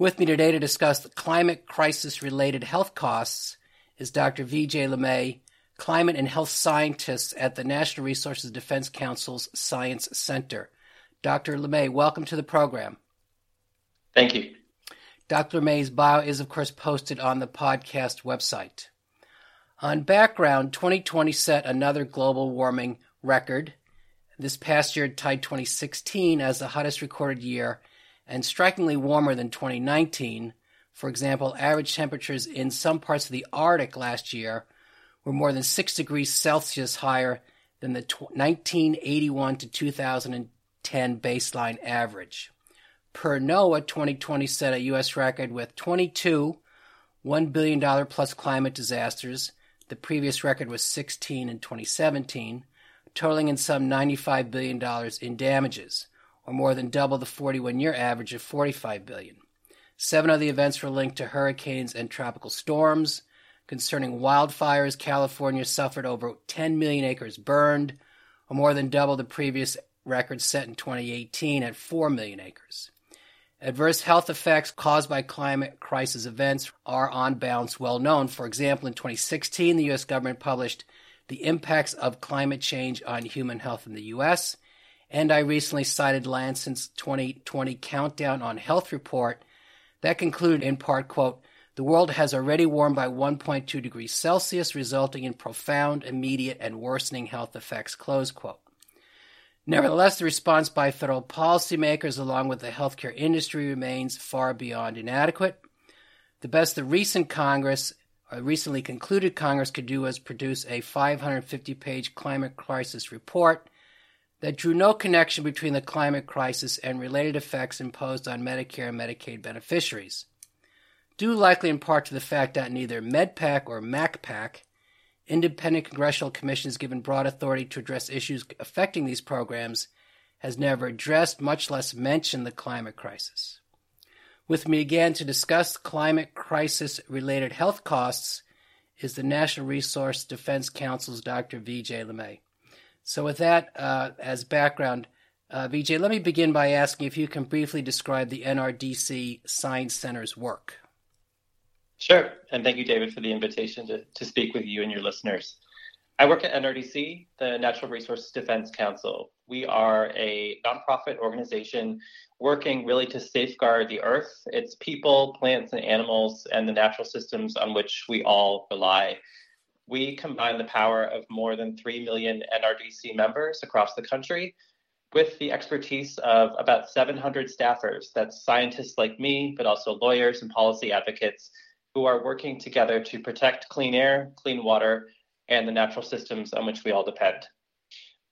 With me today to discuss the climate crisis related health costs is Dr. Vijay Limaye, climate and health scientist at the National Resources Defense Council's Science Center. Dr. Limaye, welcome to the program. Thank you. Dr. Limaye's bio is, of course, posted on the podcast website. On background, 2020 set another global warming record. This past year tied 2016 as the hottest recorded year and strikingly warmer than 2019. For example, average temperatures in some parts of the Arctic last year were more than 6 degrees Celsius higher than the 1981 to 2010 baseline average. Per NOAA, 2020 set a U.S. record with 22 $1 billion plus climate disasters. The previous record was 16 in 2017, totaling in some $95 billion in damages or more than double the 41 year average of 45 billion. Seven of the events were linked to hurricanes and tropical storms. Concerning wildfires, California suffered over 10 million acres burned, or more than double the previous record set in 2018 at 4 million acres. Adverse health effects caused by climate crisis events are on balance well known. For example, in 2016, the U.S. government published the impacts of climate change on human health in the U.S. And I recently cited Lancet's 2020 Countdown on Health report that concluded in part, quote, the world has already warmed by 1.2 degrees Celsius, resulting in profound, immediate, and worsening health effects, close quote. Nevertheless, the response by federal policymakers along with the healthcare industry remains far beyond inadequate. The best the recent Congress, or recently concluded Congress, could do was produce a 550 page climate crisis report that drew no connection between the climate crisis and related effects imposed on Medicare and Medicaid beneficiaries, due likely in part to the fact that neither MedPAC or MACPAC, independent congressional commissions given broad authority to address issues affecting these programs, has never addressed, much less mentioned, the climate crisis. With me again to discuss climate crisis related health costs is the National Resource Defense Council's Dr. Vijay Limaye. So, with that uh, as background, uh, Vijay, let me begin by asking if you can briefly describe the NRDC Science Center's work. Sure, and thank you, David, for the invitation to, to speak with you and your listeners. I work at NRDC, the Natural Resources Defense Council. We are a nonprofit organization working really to safeguard the earth, its people, plants, and animals, and the natural systems on which we all rely we combine the power of more than 3 million NRDC members across the country with the expertise of about 700 staffers. That's scientists like me, but also lawyers and policy advocates who are working together to protect clean air, clean water, and the natural systems on which we all depend.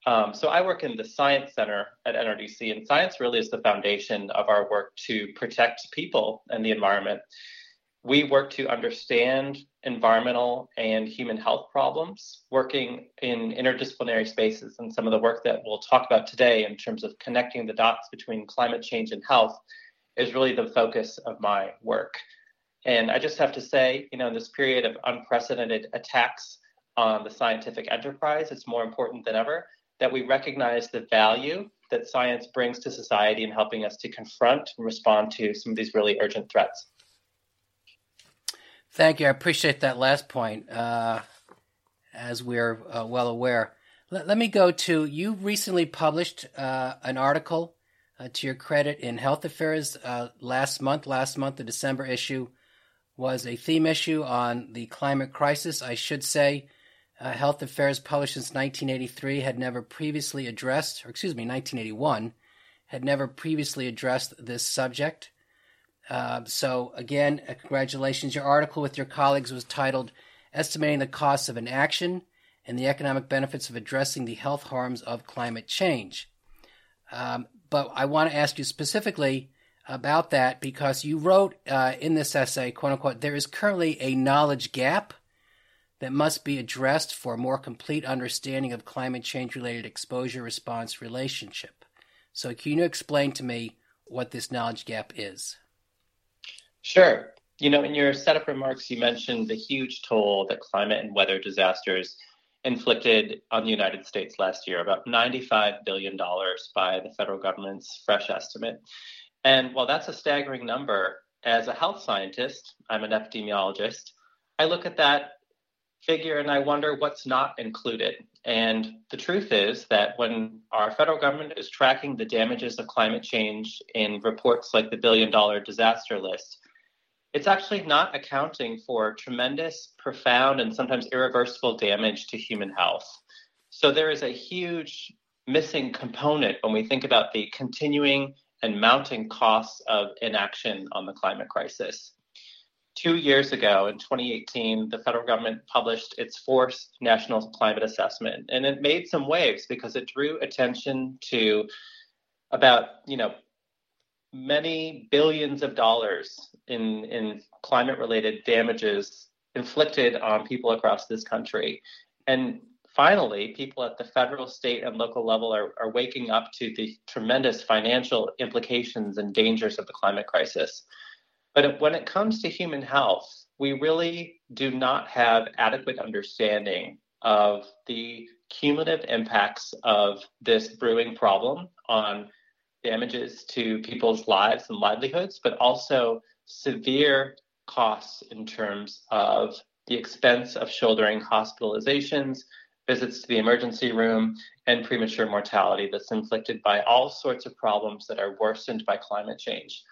Um, so I work in the Science Center at NRDC, and science really is the foundation of our work to protect people and the environment we work to understand environmental and human health problems, working in interdisciplinary spaces. And some of the work that we'll talk about today in terms of connecting the dots between climate change and health is really the focus of my work. And I just have to say, you know, in this period of unprecedented attacks on the scientific enterprise, it's more important than ever that we recognize the value that science brings to society in helping us to confront and respond to some of these really urgent threats. Thank you. I appreciate that last point. Uh, as we're uh, well aware, let, let, me go to you. Recently published uh, an article uh, to your credit in Health Affairs uh, last month. Last month, the December issue was a theme issue on the climate crisis. I should say, uh, Health Affairs, published since 1983, had never previously addressed, or excuse me, 1981, had never previously addressed this subject. Uh, so, again, uh, congratulations. Your article with your colleagues was titled Estimating the Costs of Inaction and the Economic Benefits of Addressing the Health Harms of Climate Change. Um, but I want to ask you specifically about that because you wrote uh, in this essay, quote unquote, there is currently a knowledge gap that must be addressed for a more complete understanding of climate change related exposure response relationship. So, can you explain to me what this knowledge gap is? Sure. You know, in your setup remarks, you mentioned the huge toll that climate and weather disasters inflicted on the United States last year, about $95 billion by the federal government's fresh estimate. And while that's a staggering number, as a health scientist, I'm an epidemiologist, I look at that figure and I wonder what's not included. And the truth is that when our federal government is tracking the damages of climate change in reports like the billion dollar disaster list, it's actually not accounting for tremendous, profound, and sometimes irreversible damage to human health. So there is a huge missing component when we think about the continuing and mounting costs of inaction on the climate crisis. Two years ago, in 2018, the federal government published its fourth national climate assessment, and it made some waves because it drew attention to about, you know, many billions of dollars in, in climate related damages inflicted on people across this country. And finally, people at the federal, state, and local level are, are waking up to the tremendous financial implications and dangers of the climate crisis. But when it comes to human health, we really do not have adequate understanding of the cumulative impacts of this brewing problem on damages to people's lives and livelihoods, but also severe costs in terms of the expense of shouldering hospitalizations, visits to the emergency room, and premature mortality that's inflicted by all sorts of problems that are worsened by climate change.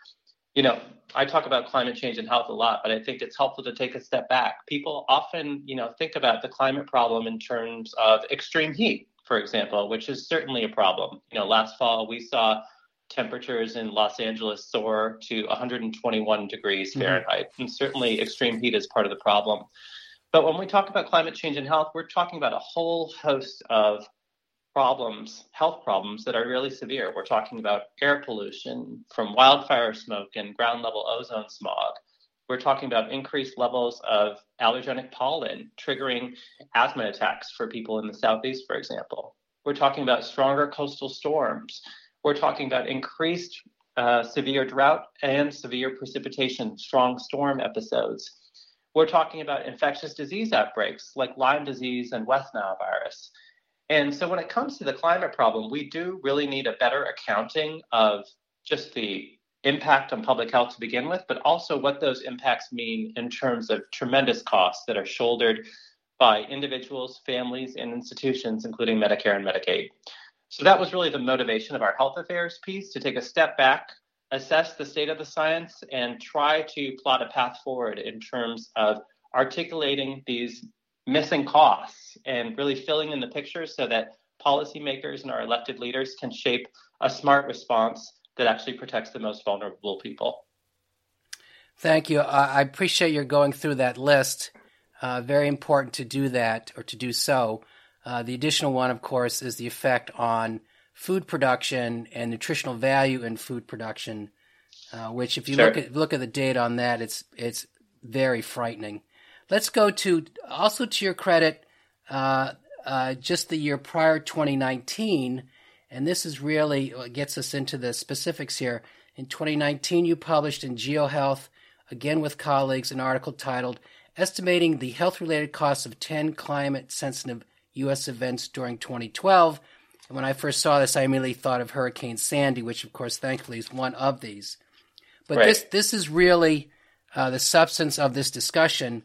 You know, I talk about climate change and health a lot, but I think it's helpful to take a step back. People often, you know, think about the climate problem in terms of extreme heat, for example, which is certainly a problem. You know, last fall we saw temperatures in Los Angeles soar to 121 degrees mm-hmm. Fahrenheit. And certainly extreme heat is part of the problem. But when we talk about climate change and health, we're talking about a whole host of problems, health problems that are really severe. We're talking about air pollution from wildfire smoke and ground level ozone smog. We're talking about increased levels of allergenic pollen triggering asthma attacks for people in the southeast, for example. We're talking about stronger coastal storms we're talking about increased uh, severe drought and severe precipitation, strong storm episodes. We're talking about infectious disease outbreaks like Lyme disease and West Nile virus. And so, when it comes to the climate problem, we do really need a better accounting of just the impact on public health to begin with, but also what those impacts mean in terms of tremendous costs that are shouldered by individuals, families, and institutions, including Medicare and Medicaid. So that was really the motivation of our health affairs piece to take a step back, assess the state of the science, and try to plot a path forward in terms of articulating these missing costs and really filling in the picture so that policymakers and our elected leaders can shape a smart response that actually protects the most vulnerable people. Thank you. I appreciate your going through that list. Uh, very important to do that or to do so. Uh, the additional one, of course, is the effect on food production and nutritional value in food production, uh, which, if you sure. look at look at the data on that, it's it's very frightening. Let's go to also to your credit, uh, uh just the year prior, 2019, and this is really what gets us into the specifics here. In 2019, you published in GeoHealth, again with colleagues, an article titled "Estimating the Health-Related Costs of 10 Climate-Sensitive." U.S. events during 2012. And when I first saw this, I immediately thought of Hurricane Sandy, which, of course, thankfully is one of these. But right. this this is really uh, the substance of this discussion.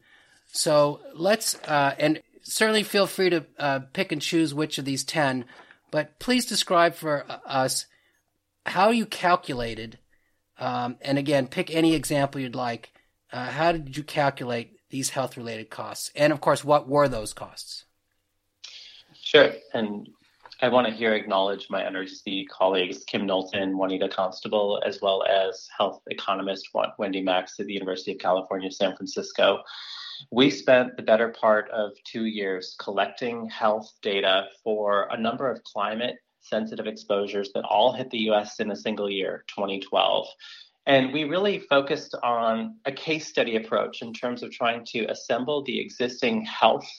So let's uh, and certainly feel free to uh, pick and choose which of these ten. But please describe for uh, us how you calculated, um, and again, pick any example you'd like. Uh, how did you calculate these health related costs? And of course, what were those costs? Sure. And I want to here acknowledge my NRDC colleagues, Kim Knowlton, Juanita Constible, as well as health economist Wendy Max at the University of California, San Francisco. We spent the better part of two years collecting health data for a number of climate sensitive exposures that all hit the US in a single year, 2012. And we really focused on a case study approach in terms of trying to assemble the existing health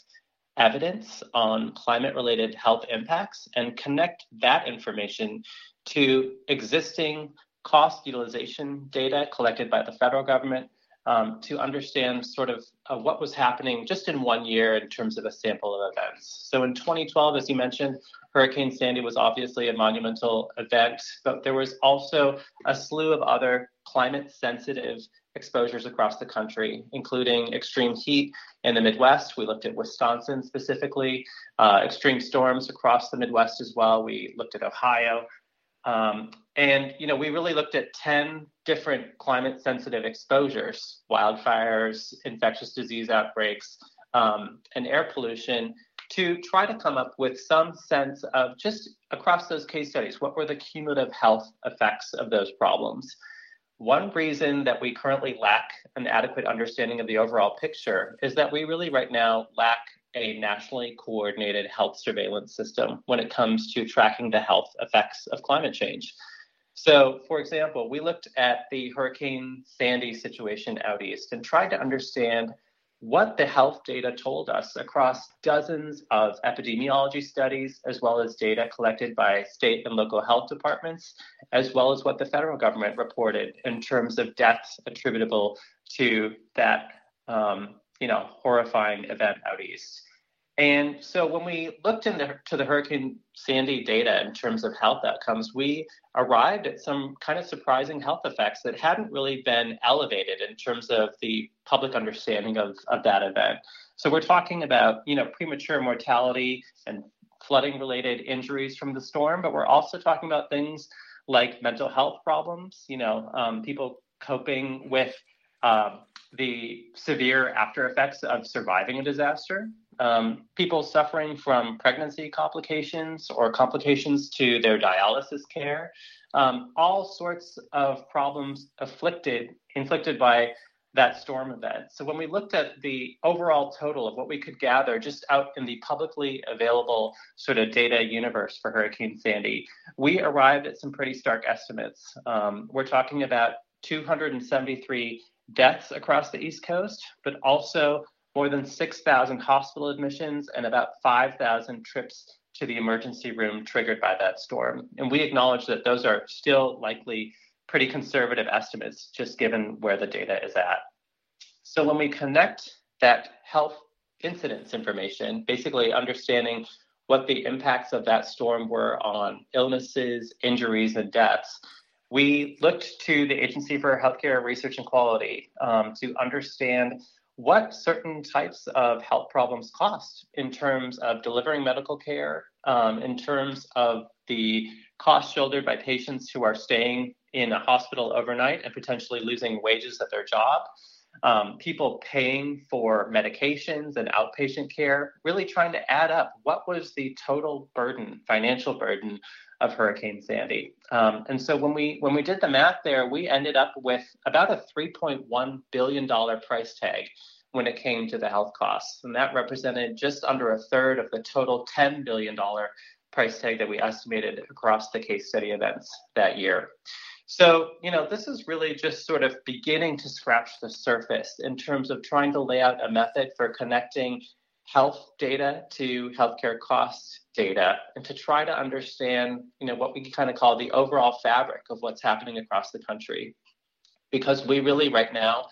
evidence on climate related health impacts and connect that information to existing cost utilization data collected by the federal government um, to understand sort of uh, what was happening just in one year in terms of a sample of events. So in 2012, as you mentioned, Hurricane Sandy was obviously a monumental event, but there was also a slew of other climate sensitive exposures across the country, including extreme heat in the Midwest. We looked at Wisconsin specifically, uh, extreme storms across the Midwest as well. We looked at Ohio. Um, and you know, we really looked at 10 different climate sensitive exposures, wildfires, infectious disease outbreaks, um, and air pollution to try to come up with some sense of just across those case studies, what were the cumulative health effects of those problems? One reason that we currently lack an adequate understanding of the overall picture is that we really right now lack a nationally coordinated health surveillance system when it comes to tracking the health effects of climate change. So, for example, we looked at the Hurricane Sandy situation out east and tried to understand what the health data told us across dozens of epidemiology studies, as well as data collected by state and local health departments, as well as what the federal government reported in terms of deaths attributable to that um, you know, horrifying event out east. And so when we looked into the Hurricane Sandy data in terms of health outcomes, we arrived at some kind of surprising health effects that hadn't really been elevated in terms of the public understanding of, of that event. So we're talking about, you know, premature mortality and flooding related injuries from the storm, but we're also talking about things like mental health problems, you know, um, people coping with uh, the severe after effects of surviving a disaster, um, people suffering from pregnancy complications or complications to their dialysis care, um, all sorts of problems afflicted inflicted by that storm event. So when we looked at the overall total of what we could gather just out in the publicly available sort of data universe for Hurricane Sandy, we arrived at some pretty stark estimates. Um, we're talking about 273 deaths across the East Coast, but also more than 6,000 hospital admissions and about 5,000 trips to the emergency room triggered by that storm. And we acknowledge that those are still likely pretty conservative estimates, just given where the data is at. So when we connect that health incidence information, basically understanding what the impacts of that storm were on illnesses, injuries, and deaths, we looked to the Agency for Healthcare Research and Quality um, to understand what certain types of health problems cost in terms of delivering medical care, um, in terms of the cost shouldered by patients who are staying in a hospital overnight and potentially losing wages at their job, um, people paying for medications and outpatient care, really trying to add up what was the total burden, financial burden of Hurricane Sandy. Um, and so when we when we did the math there, we ended up with about a 3.1 billion dollar price tag when it came to the health costs, and that represented just under a third of the total 10 billion dollar price tag that we estimated across the case study events that year. So, you know, this is really just sort of beginning to scratch the surface in terms of trying to lay out a method for connecting health data to healthcare cost data and to try to understand, you know, what we kind of call the overall fabric of what's happening across the country. Because we really right now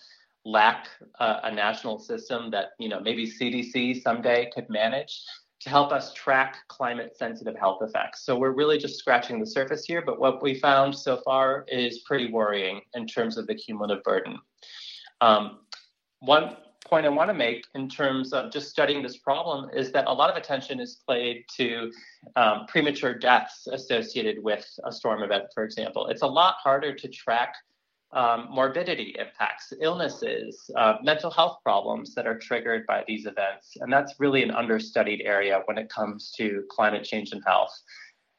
lack a national system that, you know, maybe CDC someday could manage to help us track climate sensitive health effects. So we're really just scratching the surface here, but what we found so far is pretty worrying in terms of the cumulative burden. Um, one point I want to make in terms of just studying this problem is that a lot of attention is played to um, premature deaths associated with a storm event, for example. It's a lot harder to track um, morbidity impacts, illnesses, uh, mental health problems that are triggered by these events. And that's really an understudied area when it comes to climate change and health.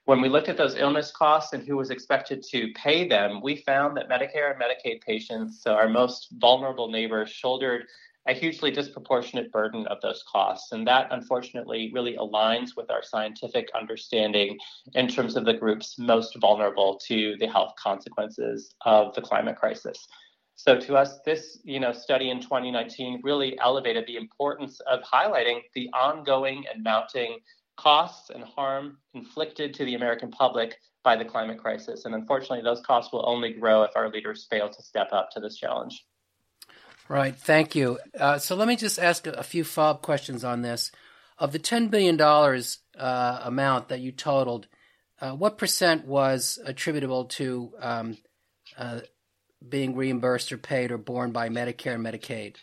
When we looked at those illness costs and who was expected to pay them, we found that Medicare and Medicaid patients, so our most vulnerable neighbors, shouldered a hugely disproportionate burden of those costs. And that unfortunately really aligns with our scientific understanding in terms of the groups most vulnerable to the health consequences of the climate crisis. So to us, this you know study in 2019 really elevated the importance of highlighting the ongoing and mounting costs and harm inflicted to the American public by the climate crisis. And unfortunately, those costs will only grow if our leaders fail to step up to this challenge. Right. Thank you. Uh, so let me just ask a, few follow up questions on this. Of the $10 billion uh, amount that you totaled, uh, what percent was attributable to um, uh, being reimbursed or paid or borne by Medicare and Medicaid?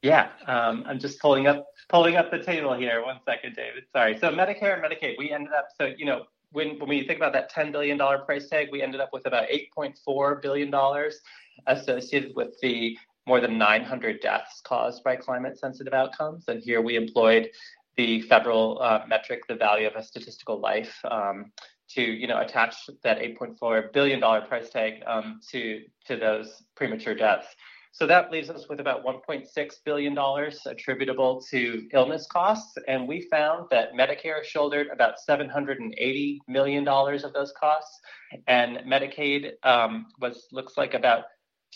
Yeah, um, I'm just pulling up pulling up the table here. One second, David. Sorry. So Medicare and Medicaid, we ended up. So you know, when when we think about that 10 billion dollar price tag, we ended up with about 8.4 billion dollars associated with the more than 900 deaths caused by climate sensitive outcomes. And here we employed the federal uh, metric, the value of a statistical life, um, to you know attach that 8.4 billion dollar price tag um, to to those premature deaths. So that leaves us with about 1.6 billion dollars attributable to illness costs, and we found that Medicare shouldered about 780 million dollars of those costs, and Medicaid um, was looks like about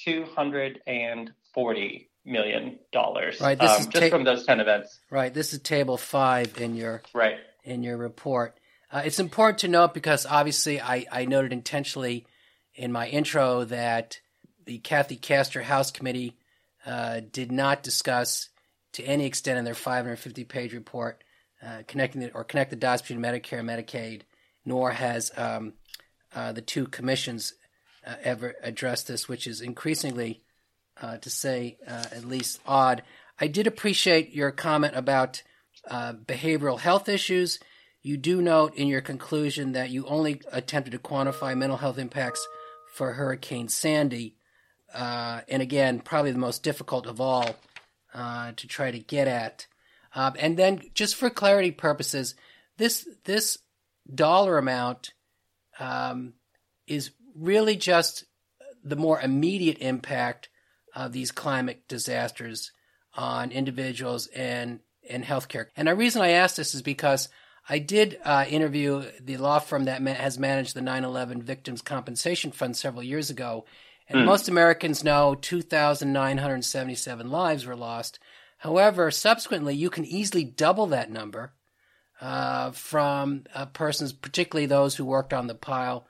240 million dollars. Right, this um, is just ta- from those 10 events. Right, this is table five in your right in your report. Uh, it's important to note because obviously I, I noted intentionally in my intro that the Kathy Castor House Committee uh, did not discuss to any extent in their 550 page report uh, connecting the, or connect the dots between Medicare and Medicaid, nor has um, uh, the two commissions uh, ever addressed this, which is increasingly, uh, to say at least, odd. I did appreciate your comment about behavioral health issues you do note in your conclusion that you only attempted to quantify mental health impacts for Hurricane Sandy. Uh, and again, probably the most difficult of all uh, to try to get at. Um, and then, just for clarity purposes, this this dollar amount um, is really just the more immediate impact of these climate disasters on individuals and and healthcare. And the reason I ask this is because I did uh, interview the law firm that has managed the 9 11 Victims Compensation Fund several years ago. And mm. most Americans know 2,977 lives were lost. However, subsequently, you can easily double that number uh, from uh, persons, particularly those who worked on the pile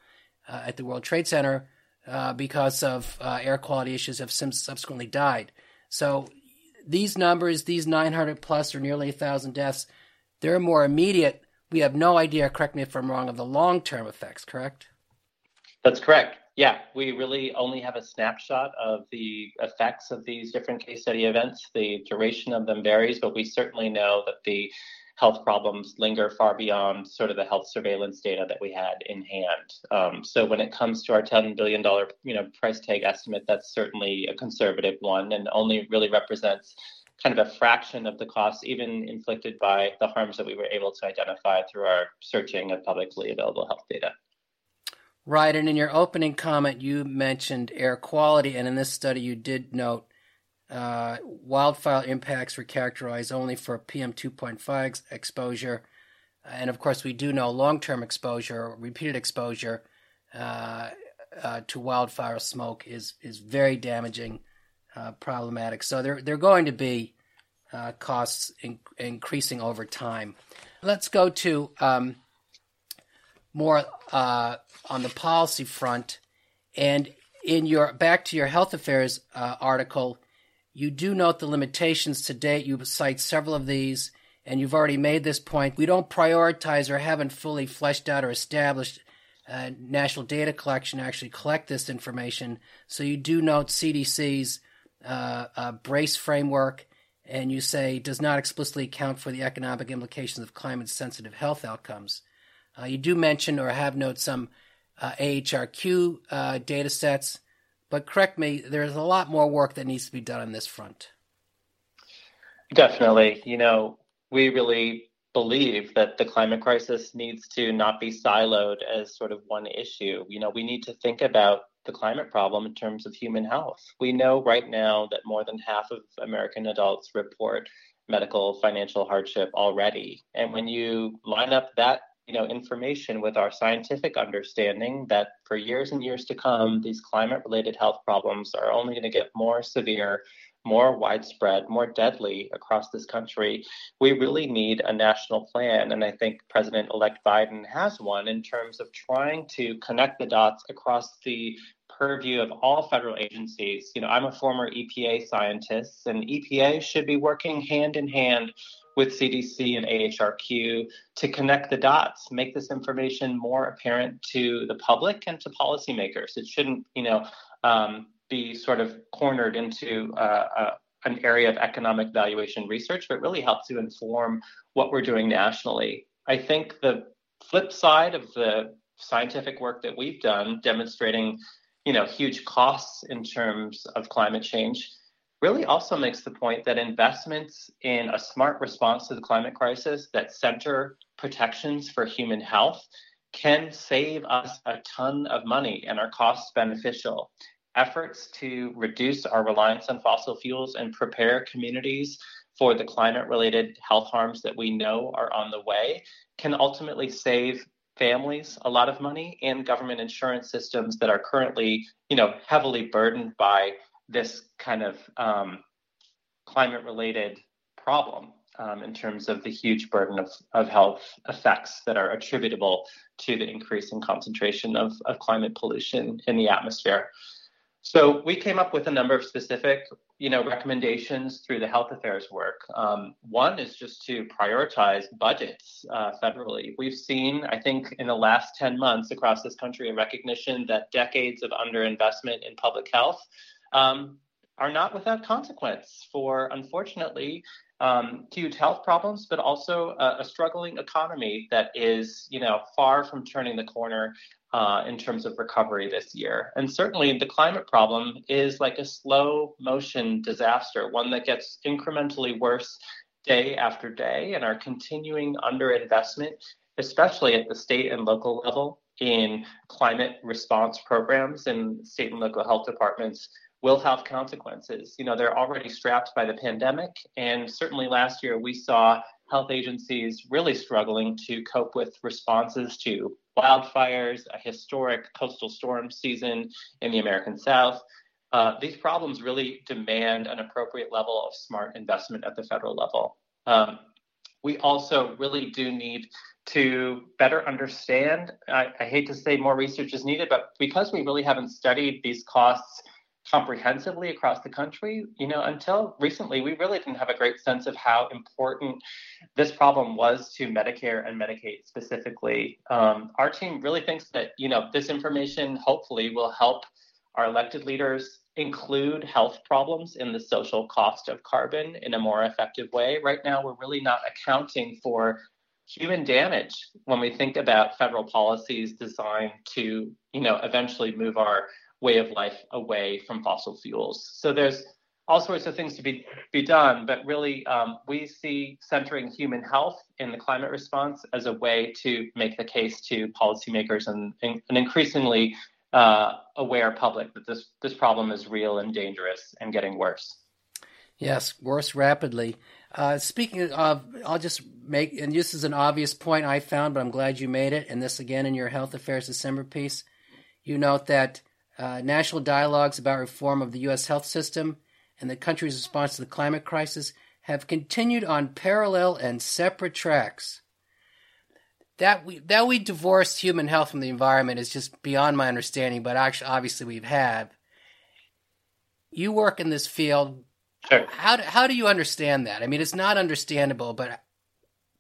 uh, at the World Trade Center, uh, because of uh, air quality issues, have subsequently died. So these numbers, these 900 plus or nearly 1,000 deaths, they're more immediate we have no idea, correct me if I'm wrong, of the long term effects, correct? That's correct. Yeah, we really only have a snapshot of the effects of these different case study events. The duration of them varies, but we certainly know that the health problems linger far beyond sort of the health surveillance data that we had in hand. Um, so when it comes to our $10 billion, you know, price tag estimate, that's certainly a conservative one and only really represents kind of a fraction of the costs, even inflicted by the harms that we were able to identify through our searching of publicly available health data. Right. And in your opening comment, you mentioned air quality. And in this study, you did note uh, wildfire impacts were characterized only for PM 2.5 exposure. And of course, we do know long term exposure, repeated exposure uh, uh, to wildfire smoke is, is very damaging uh, problematic. So they're they're going to be uh, costs in, increasing over time. Let's go to um, more uh, on the policy front, and in your back to your health affairs uh, article, you do note the limitations to date. You cite several of these, and you've already made this point. We don't prioritize or haven't fully fleshed out or established uh, national data collection actually collect this information. So you do note CDC's uh, BRACE framework, and you say does not explicitly account for the economic implications of climate sensitive health outcomes. Uh, you do mention or have noted some uh, AHRQ uh, data sets, but correct me, there's a lot more work that needs to be done on this front. Definitely. You know, we really believe that the climate crisis needs to not be siloed as sort of one issue. You know, we need to think about the climate problem in terms of human health. We know right now that more than half of American adults report medical financial hardship already. And when you line up that you know information with our scientific understanding that for years and years to come these climate related health problems are only going to get more severe more widespread, more deadly across this country, we really need a national plan. And I think President elect Biden has one in terms of trying to connect the dots across the purview of all federal agencies. You know, I'm a former EPA scientist, and EPA should be working hand in hand with CDC and AHRQ to connect the dots, make this information more apparent to the public and to policymakers. It shouldn't, you know, um, be sort of cornered into uh, uh, an area of economic valuation research, but really helps to inform what we're doing nationally. I think the flip side of the scientific work that we've done demonstrating you know huge costs in terms of climate change really also makes the point that investments in a smart response to the climate crisis that center protections for human health can save us a ton of money and are cost beneficial. Efforts to reduce our reliance on fossil fuels and prepare communities for the climate related health harms that we know are on the way can ultimately save families a lot of money and government insurance systems that are currently you know heavily burdened by this kind of um, climate related problem um, in terms of the huge burden of, of health effects that are attributable to the increasing concentration of, of climate pollution in the atmosphere. So we came up with a number of specific, you know, recommendations through the health affairs work. Um, one is just to prioritize budgets uh, federally. We've seen, I think, in the last 10 months across this country, a recognition that decades of underinvestment in public health um, are not without consequence for, unfortunately, um, huge health problems, but also a, a, struggling economy that is, you know, far from turning the corner uh, in terms of recovery this year. And certainly, the climate problem is like a slow motion disaster, one that gets incrementally worse day after day, and our continuing underinvestment, especially at the state and local level, in climate response programs and state and local health departments will have consequences. You know, they're already strapped by the pandemic, and certainly last year we saw health agencies really struggling to cope with responses to wildfires, a historic coastal storm season in the American South. Uh, these problems really demand an appropriate level of smart investment at the federal level. Um, we also really do need to better understand. I, I hate to say more research is needed, but because we really haven't studied these costs comprehensively across the country, you know, until recently, we really didn't have a great sense of how important this problem was to Medicare and Medicaid specifically. Um, our team really thinks that, you know, this information hopefully will help our elected leaders include health problems in the social cost of carbon in a more effective way. Right now, we're really not accounting for human damage when we think about federal policies designed to, you know, eventually move our way of life away from fossil fuels. So there's all sorts of things to be, be done, but really um, we see centering human health in the climate response as a way to make the case to policymakers and, and an increasingly uh, aware public that this, this problem is real and dangerous and getting worse. Yes, worse rapidly. Uh, speaking of, I'll just make, and this is an obvious point I found, but I'm glad you made it, and this again in your Health Affairs December piece. You note that uh, national dialogues about reform of the U.S. health system and the country's response to the climate crisis have continued on parallel and separate tracks. That we that we divorced human health from the environment is just beyond my understanding, but actually, obviously, we have. You work in this field. Sure. How do, how do you understand that? I mean, it's not understandable, but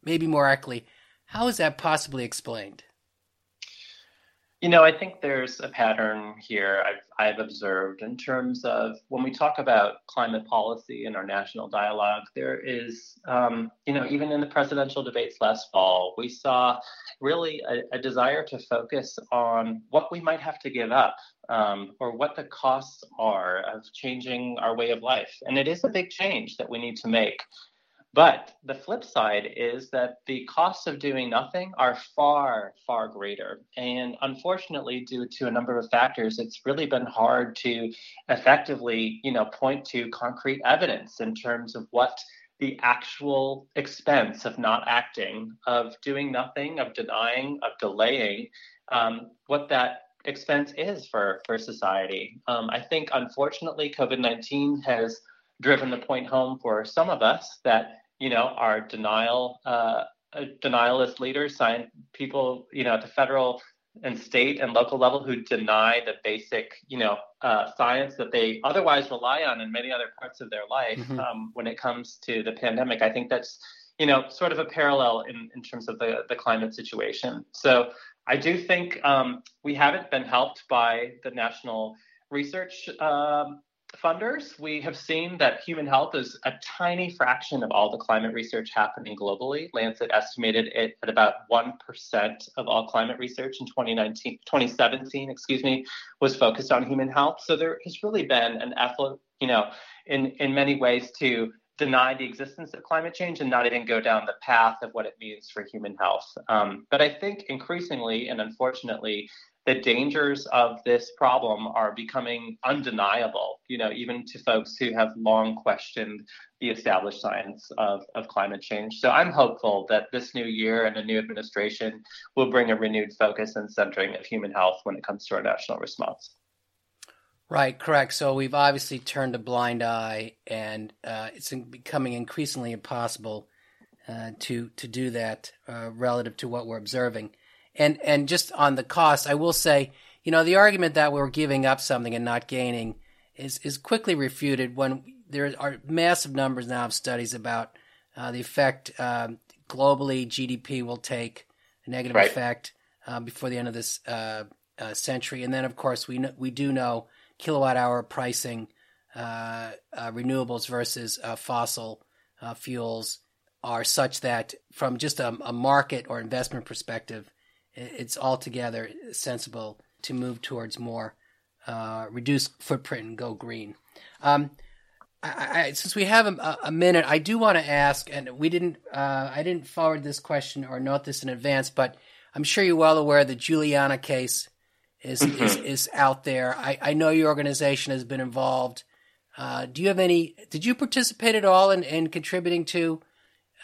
maybe more accurately, how is that possibly explained? You know, I think there's a pattern here I've, I've observed in terms of when we talk about climate policy in our national dialogue, there is, um, you know, even in the presidential debates last fall, we saw really a, a desire to focus on what we might have to give up um, or what the costs are of changing our way of life. And it is a big change that we need to make. But the flip side is that the costs of doing nothing are far, far greater. And unfortunately, due to a number of factors, it's really been hard to effectively, you know, point to concrete evidence in terms of what the actual expense of not acting, of doing nothing, of denying, of delaying, um, what that expense is for for society. Um, I think, unfortunately, COVID nineteen has driven the point home for some of us that you know our denial uh, denialist leaders, sign people, you know, at the federal and state and local level who deny the basic, you know, uh, science that they otherwise rely on in many other parts of their life mm-hmm. um, when it comes to the pandemic. I think that's, you know, sort of a parallel in, in terms of the, the climate situation. So I do think um, we haven't been helped by the national research um, funders. We have seen that human health is a tiny fraction of all the climate research happening globally. Lancet estimated it at about 1% of all climate research in 2019, 2017, excuse me, was focused on human health. So there has really been an effort, you know, in, in many ways to deny the existence of climate change and not even go down the path of what it means for human health. Um, but I think increasingly and unfortunately, the dangers of this problem are becoming undeniable, you know, even to folks who have long questioned the established science of, of climate change. So I'm hopeful that this new year and a new administration will bring a renewed focus and centering of human health when it comes to our national response. Right, correct. So we've obviously turned a blind eye, and uh, it's becoming increasingly impossible uh, to to do that uh, relative to what we're observing. And and just on the cost, I will say, you know, the argument that we're giving up something and not gaining is is quickly refuted when there are massive numbers now of studies about uh, the effect um, globally GDP will take a negative right. effect uh, before the end of this uh, century, and then of course we know, we do know kilowatt hour pricing, uh, uh, renewables versus uh, fossil uh, fuels are such that, from just a, a, market or investment perspective, it's altogether sensible to move towards more uh, reduced footprint and go green. Um, I, I, since we have a, a, minute, I do want to ask, and we didn't, uh, I didn't forward this question or note this in advance, but I'm sure you're well aware the Juliana case is mm-hmm. is, is out there. I, I know your organization has been involved. Uh, do you have any? Did you participate at all in, in contributing to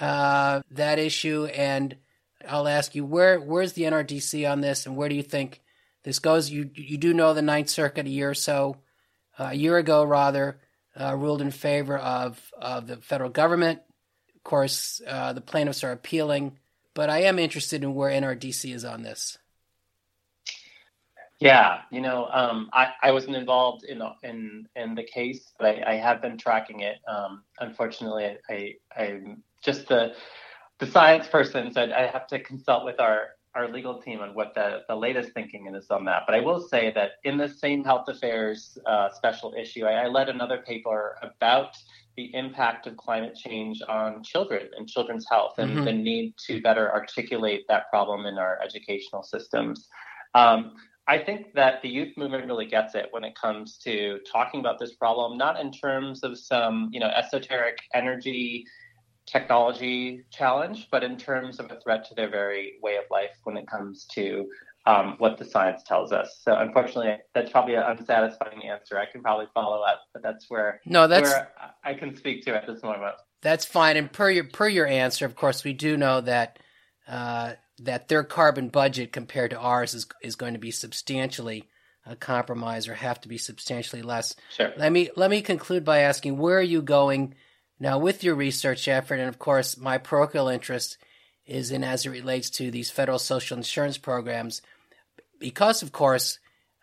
uh, that issue? And I'll ask you where where's the NRDC on this, and where do you think this goes? You you do know the Ninth Circuit a year or so, uh, a year ago rather, uh, ruled in favor of of the federal government. Of course, uh, the plaintiffs are appealing, but I am interested in where NRDC is on this. Yeah, you know, um, I, I wasn't involved in in in the case, but I, I have been tracking it. Um, unfortunately, I, I am just the the science person, said I have to consult with our our legal team on what the, the latest thinking is on that. But I will say that in the same health affairs uh, special issue, I, I led another paper about the impact of climate change on children and children's health and mm-hmm. the need to better articulate that problem in our educational systems. Um, I think that the youth movement really gets it when it comes to talking about this problem, not in terms of some, you know, esoteric energy technology challenge, but in terms of a threat to their very way of life when it comes to um, what the science tells us. So unfortunately, that's probably an unsatisfying answer. I can probably follow up, but that's where no, that's where I can speak to at this moment. That's fine. And per your per your answer, of course, we do know that uh, that their carbon budget compared to ours is is going to be substantially uh, compromised or have to be substantially less. Sure. Let me let me conclude by asking where are you going now with your research effort, and of course, my parochial interest is in as it relates to these federal social insurance programs, because of course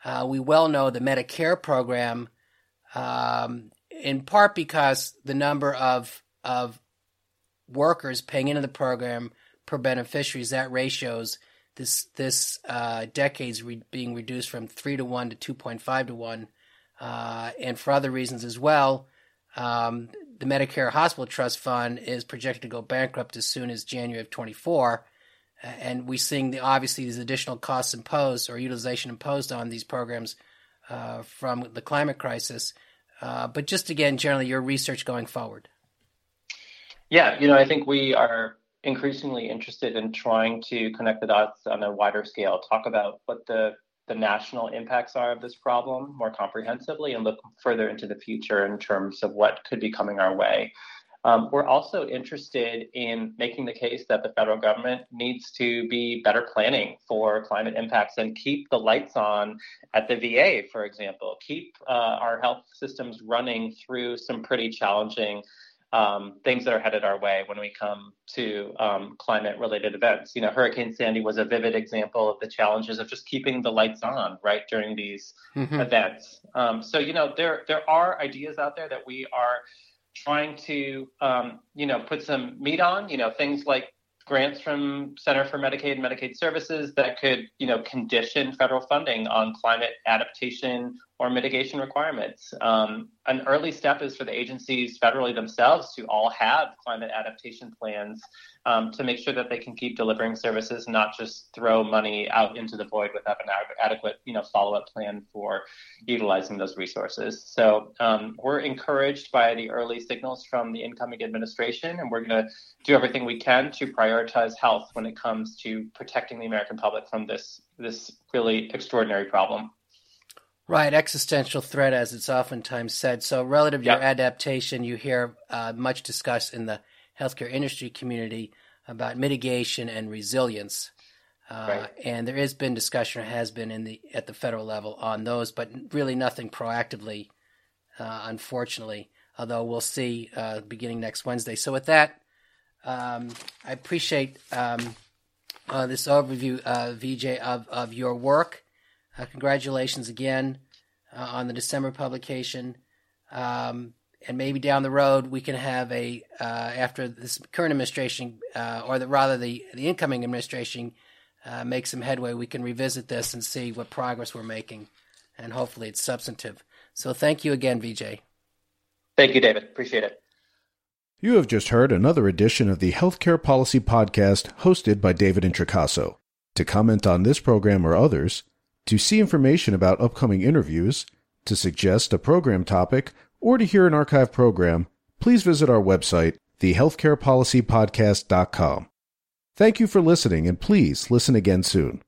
uh, we well know the Medicare program, um, in part because the number of of workers paying into the program per beneficiaries, that ratio's this this uh, decade's re- being reduced from three to one to two point five to one, uh, and for other reasons as well. Um, the Medicare Hospital Trust Fund is projected to go bankrupt as soon as January of 24, and we're seeing the obviously these additional costs imposed or utilization imposed on these programs uh, from the climate crisis. Uh, but just again, generally, your research going forward. Yeah, you know, I think we are increasingly interested in trying to connect the dots on a wider scale, talk about what the the national impacts are of this problem more comprehensively and look further into the future in terms of what could be coming our way. Um, we're also interested in making the case that the federal government needs to be better planning for climate impacts and keep the lights on at the VA, for example, keep uh, our health systems running through some pretty challenging um, things that are headed our way when we come to um, climate related events. You know, Hurricane Sandy was a vivid example of the challenges of just keeping the lights on, right, during these mm-hmm. events. Um, so, you know, there, there are ideas out there that we are trying to, um, you know, put some meat on, you know, things like grants from Center for Medicaid and Medicaid Services that could, you know, condition federal funding on climate adaptation or mitigation requirements. Um, an early step is for the agencies federally themselves to all have climate adaptation plans um, to make sure that they can keep delivering services, not just throw money out into the void without an adequate, you know, follow-up plan for utilizing those resources. So um, we're encouraged by the early signals from the incoming administration, and we're going to do everything we can to prioritize health when it comes to protecting the American public from this this really extraordinary problem. Right, existential threat, as it's oftentimes said. So, relative to yep. your adaptation, you hear uh, much discussed in the healthcare industry community about mitigation and resilience. Uh, right. And there has been discussion, or has been in the at the federal level on those, but really nothing proactively, uh, unfortunately. Although we'll see uh, beginning next Wednesday. So with that, um, I appreciate um, uh, this overview, uh, Vijay, of of your work. Uh, congratulations again on the December publication. Um, and maybe down the road we can have a uh, after this current administration uh, or the, rather the the incoming administration uh, makes some headway we can revisit this and see what progress we're making. And hopefully it's substantive. So thank you again vijay thank you david. Appreciate it. You have just heard another edition of the healthcare policy podcast hosted by david introcaso to comment on this program or others to see information about upcoming interviews to suggest a program topic or to hear an archive program, please visit our website, thehealthcarepolicypodcast.com. Thank you for listening, and please listen again soon.